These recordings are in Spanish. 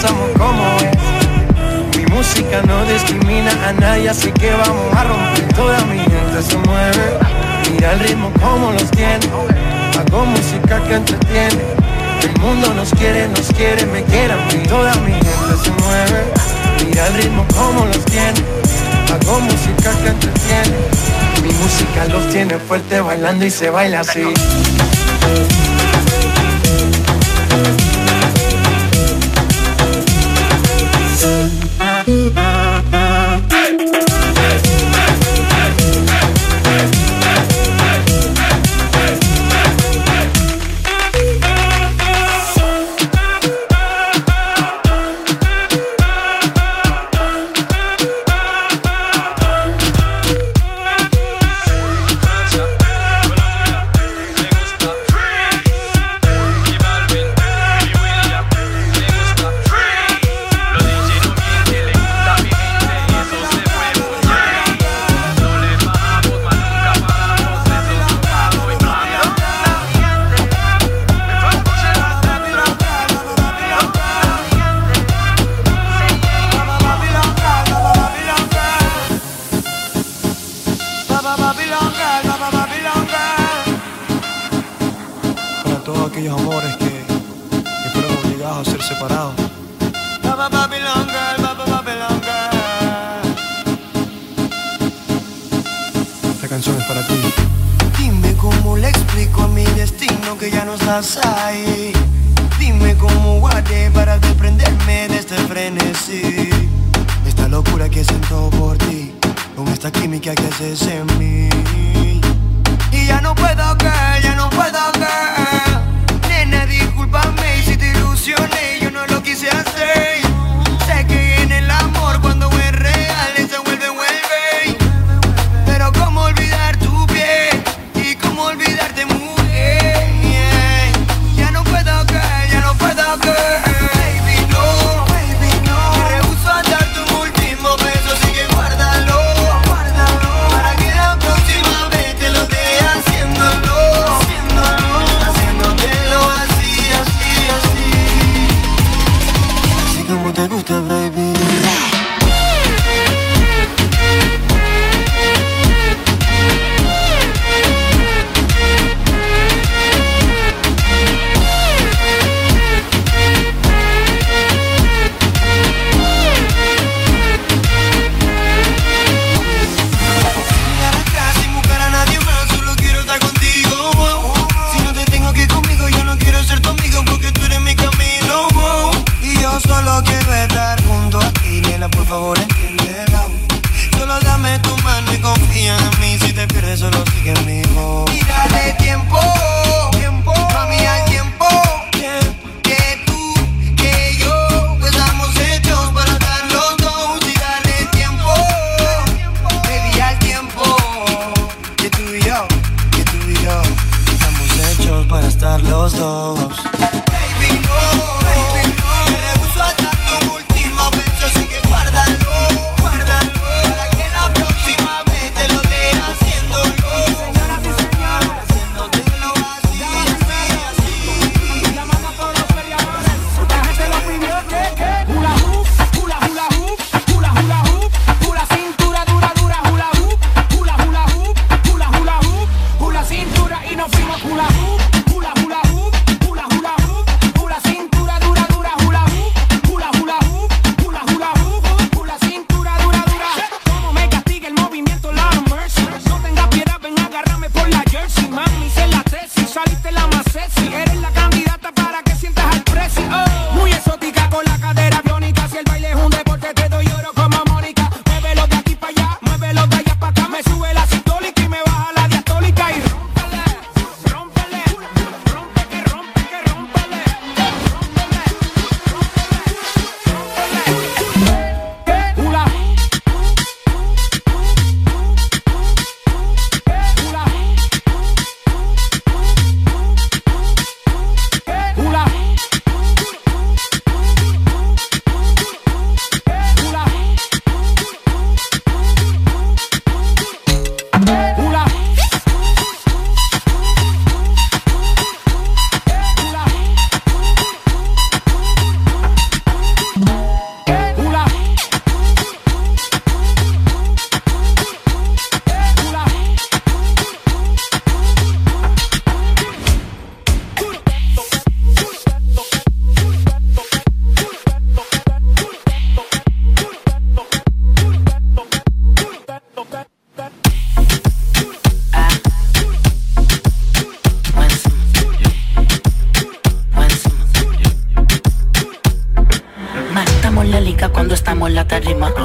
somos como. Mi música no discrimina a nadie, así que vamos a romper. Toda mi gente se mueve. Mira el ritmo como los tiene. Hago música que entretiene. El mundo nos quiere, nos quiere, me quiere a mí. Toda mi gente se mueve. Mira el ritmo como los tiene. Hago música que entretiene. Mi música los tiene fuerte bailando y se baila así. aquellos amores que, que fueron obligados a ser separados. Esta canción es para ti. Dime cómo le explico a mi destino que ya no estás ahí. Dime cómo guardé para desprenderme de este frenesí. Esta locura que siento por ti, con esta química que haces en mí. Y ya no puedo que, ya no puedo que. ilusiones.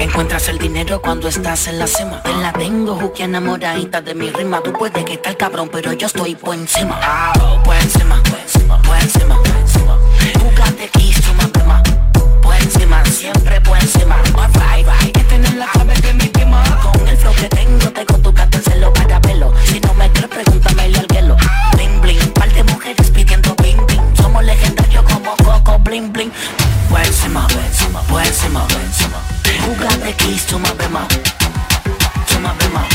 Encuentras el dinero cuando estás en la cima. Te la tengo, Juki enamoradita de mi rima. Tú puedes que tal cabrón, pero yo estoy por encima. Oh, por encima, por encima, por encima, por encima. Quiso más prima. Por encima, siempre por encima. Alright, right. Que tener la clave de mi prima. Con el flow que tengo, tengo tu Jugate quiso más prima. Toma prima.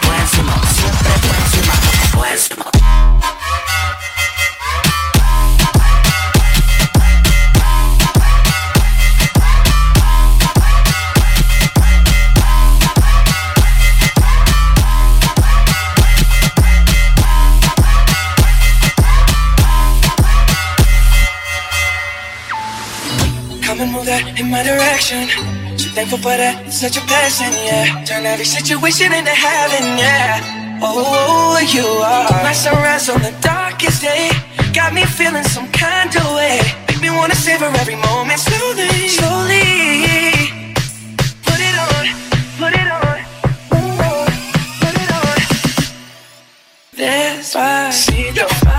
Por encima, siempre por encima, por encima. Come and move that in my direction. Thankful for that, such a blessing, yeah. Turn every situation into heaven, yeah. Oh, you are my sunrise on the darkest day. Got me feeling some kind of way. Make me wanna savor every moment slowly, slowly. Put it on, put it on, put it on. Despacito. Despacito.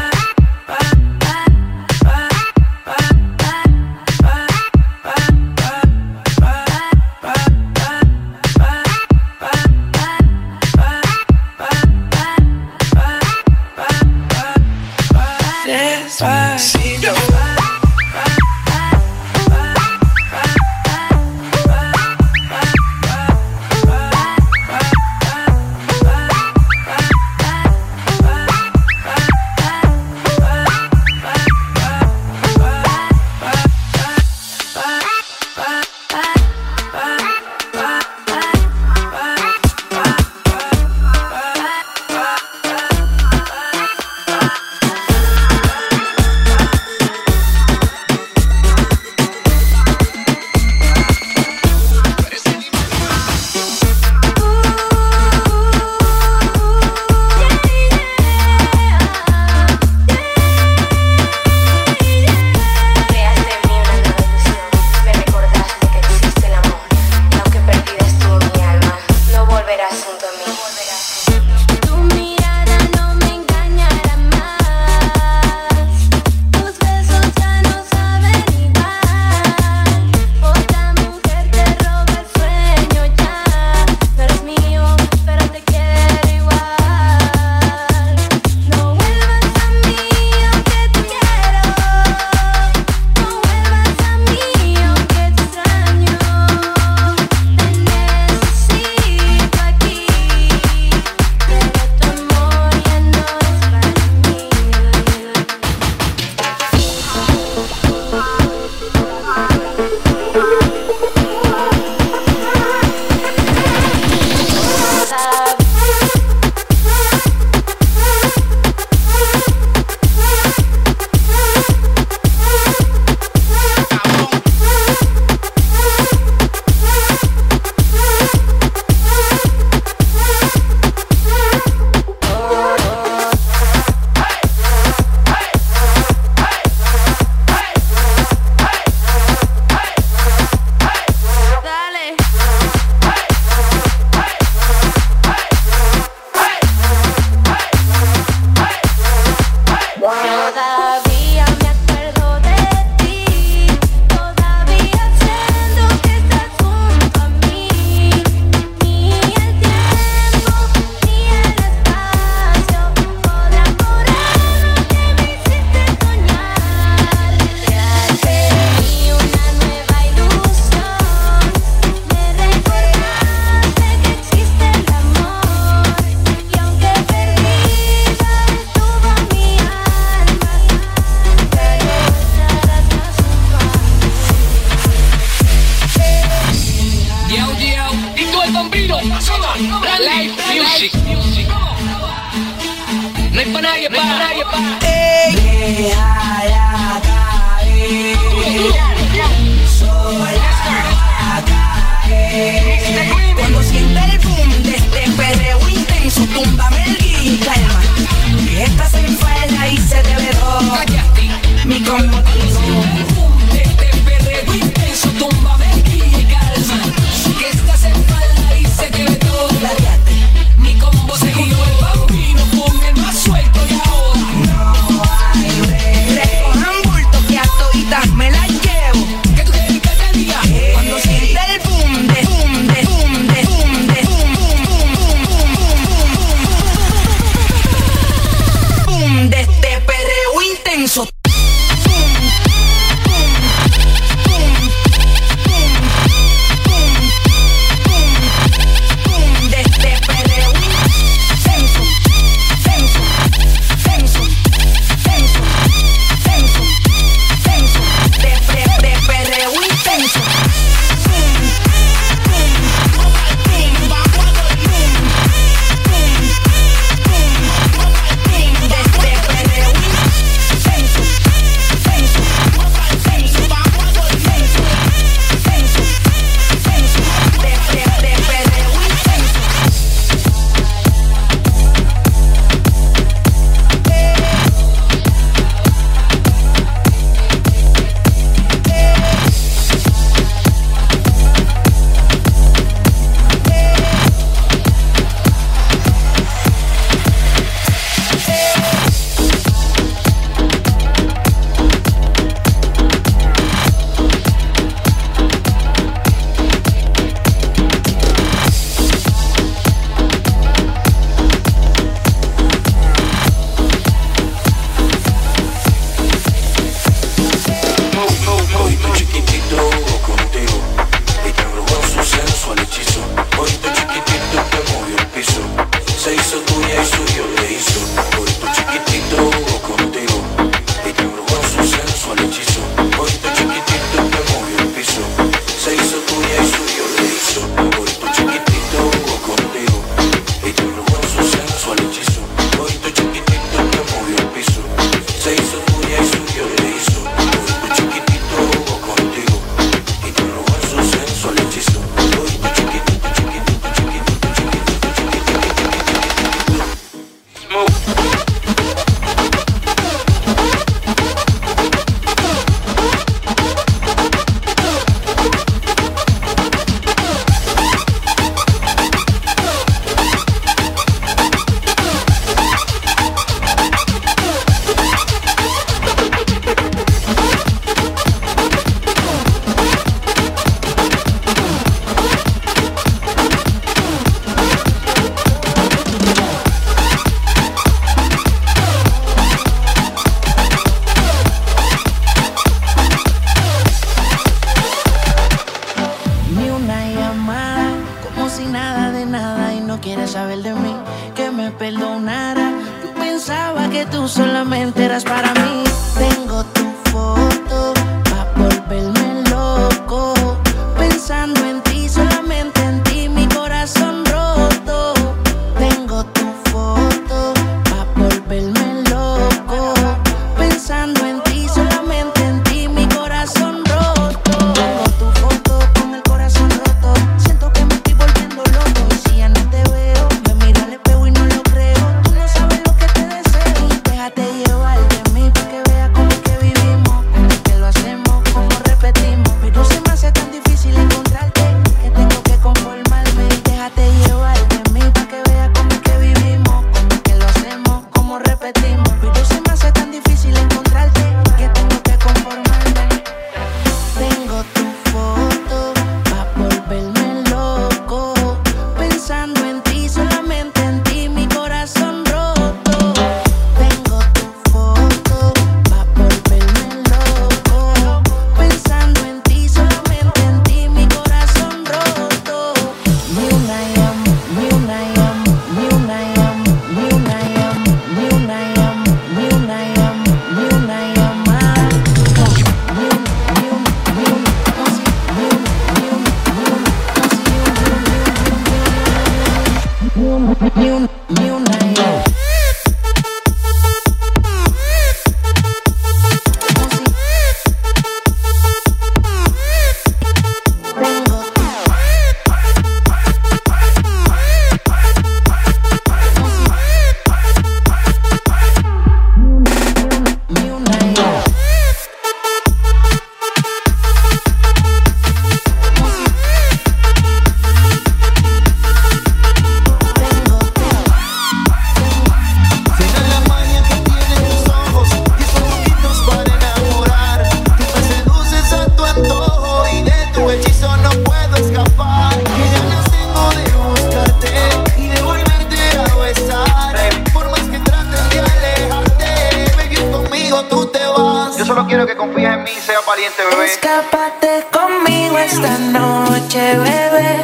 solo quiero que confíes en mí y seas valiente, bebé. Escápate conmigo esta noche, bebé.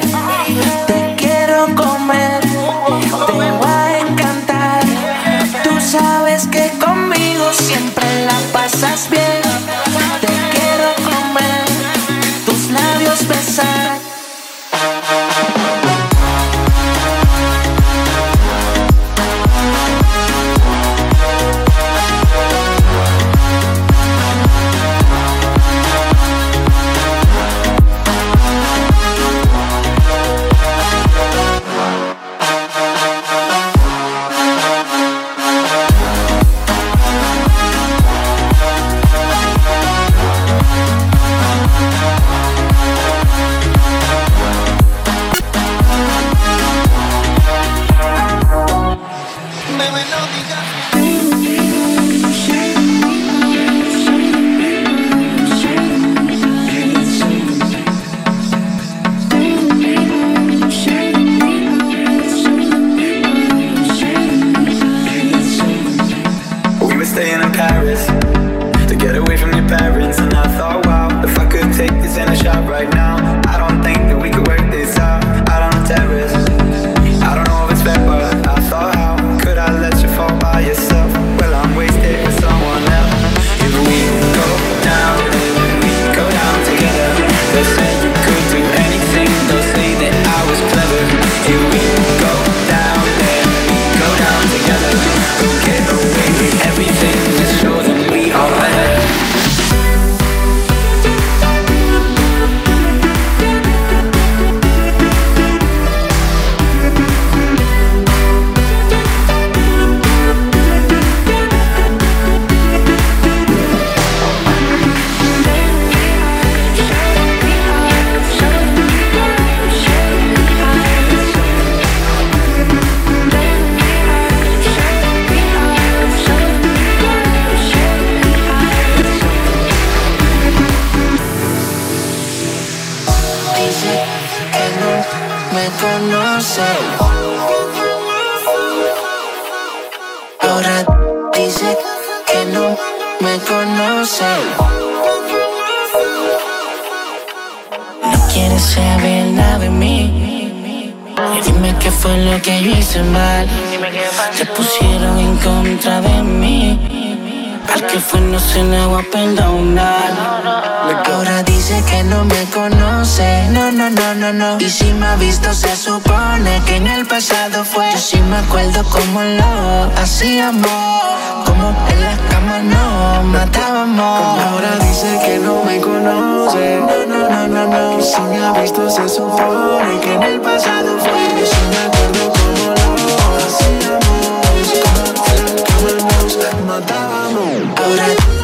Te quiero comer, te voy a encantar. Tú sabes que conmigo siempre la pasas bien. Ahora dice que no me conoce. No, no, no, no, no. Y si me ha visto, se supone que en el pasado fue. Yo sí me acuerdo cómo lo hacíamos. Como en las camas nos matábamos. Ahora dice que no me conoce. No, no, no, no, no. Y si me ha visto, se supone que en el pasado fue. Yo sí me acuerdo cómo lo hacíamos. Como en las camas nos matábamos. Ahora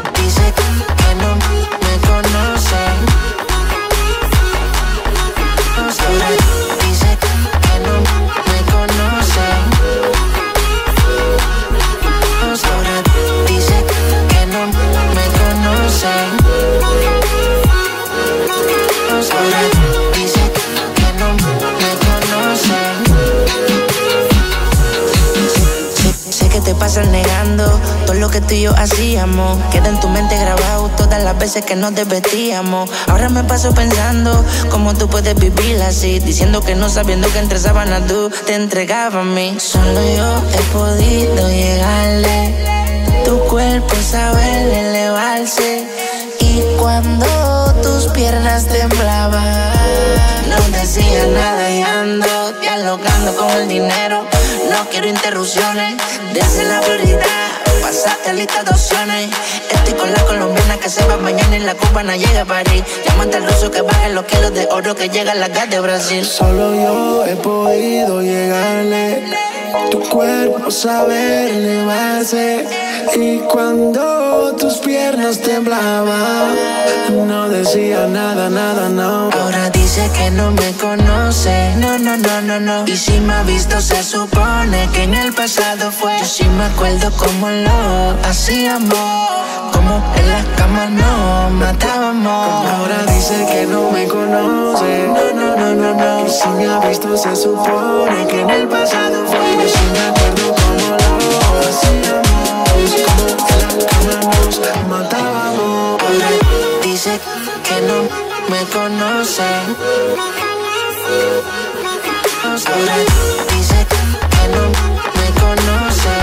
y yo hacíamos. Queda en tu mente grabado todas las veces que nos desvestíamos. Ahora me paso pensando cómo tú puedes vivir así. Diciendo que no sabiendo que entre sábanas tú te entregabas a mí. Solo yo he podido llegarle. Tu cuerpo sabe elevarse. Y cuando tus piernas temblaban, no decía nada y ando dialogando con el dinero. No quiero interrupciones, desde la prioridad. Pasaste a lista de opciones. Estoy con la colombiana que se va mañana y la cubana llega a París. Llámate al ruso que baje los kilos de oro que llega a la gas de Brasil. Solo yo he podido llegarle. Tu cuerpo sabe elevarse. Y cuando tus piernas temblaban, no decía nada, nada, no. Ahora dice que no me conoce, no, no, no, no, no. Y si me ha visto, se supone que en el pasado fue. Yo sí me acuerdo cómo lo hacíamos, como en las camas nos matábamos. Ahora dice que no me conoce. No, no, no, no, no. Y si me ha visto, se supone que en el pasado fue. Yo sí me acuerdo cómo lo hacíamos. Como en la cama nos matábamos. Dice que no me conoce. Ahora dice que no me conoce.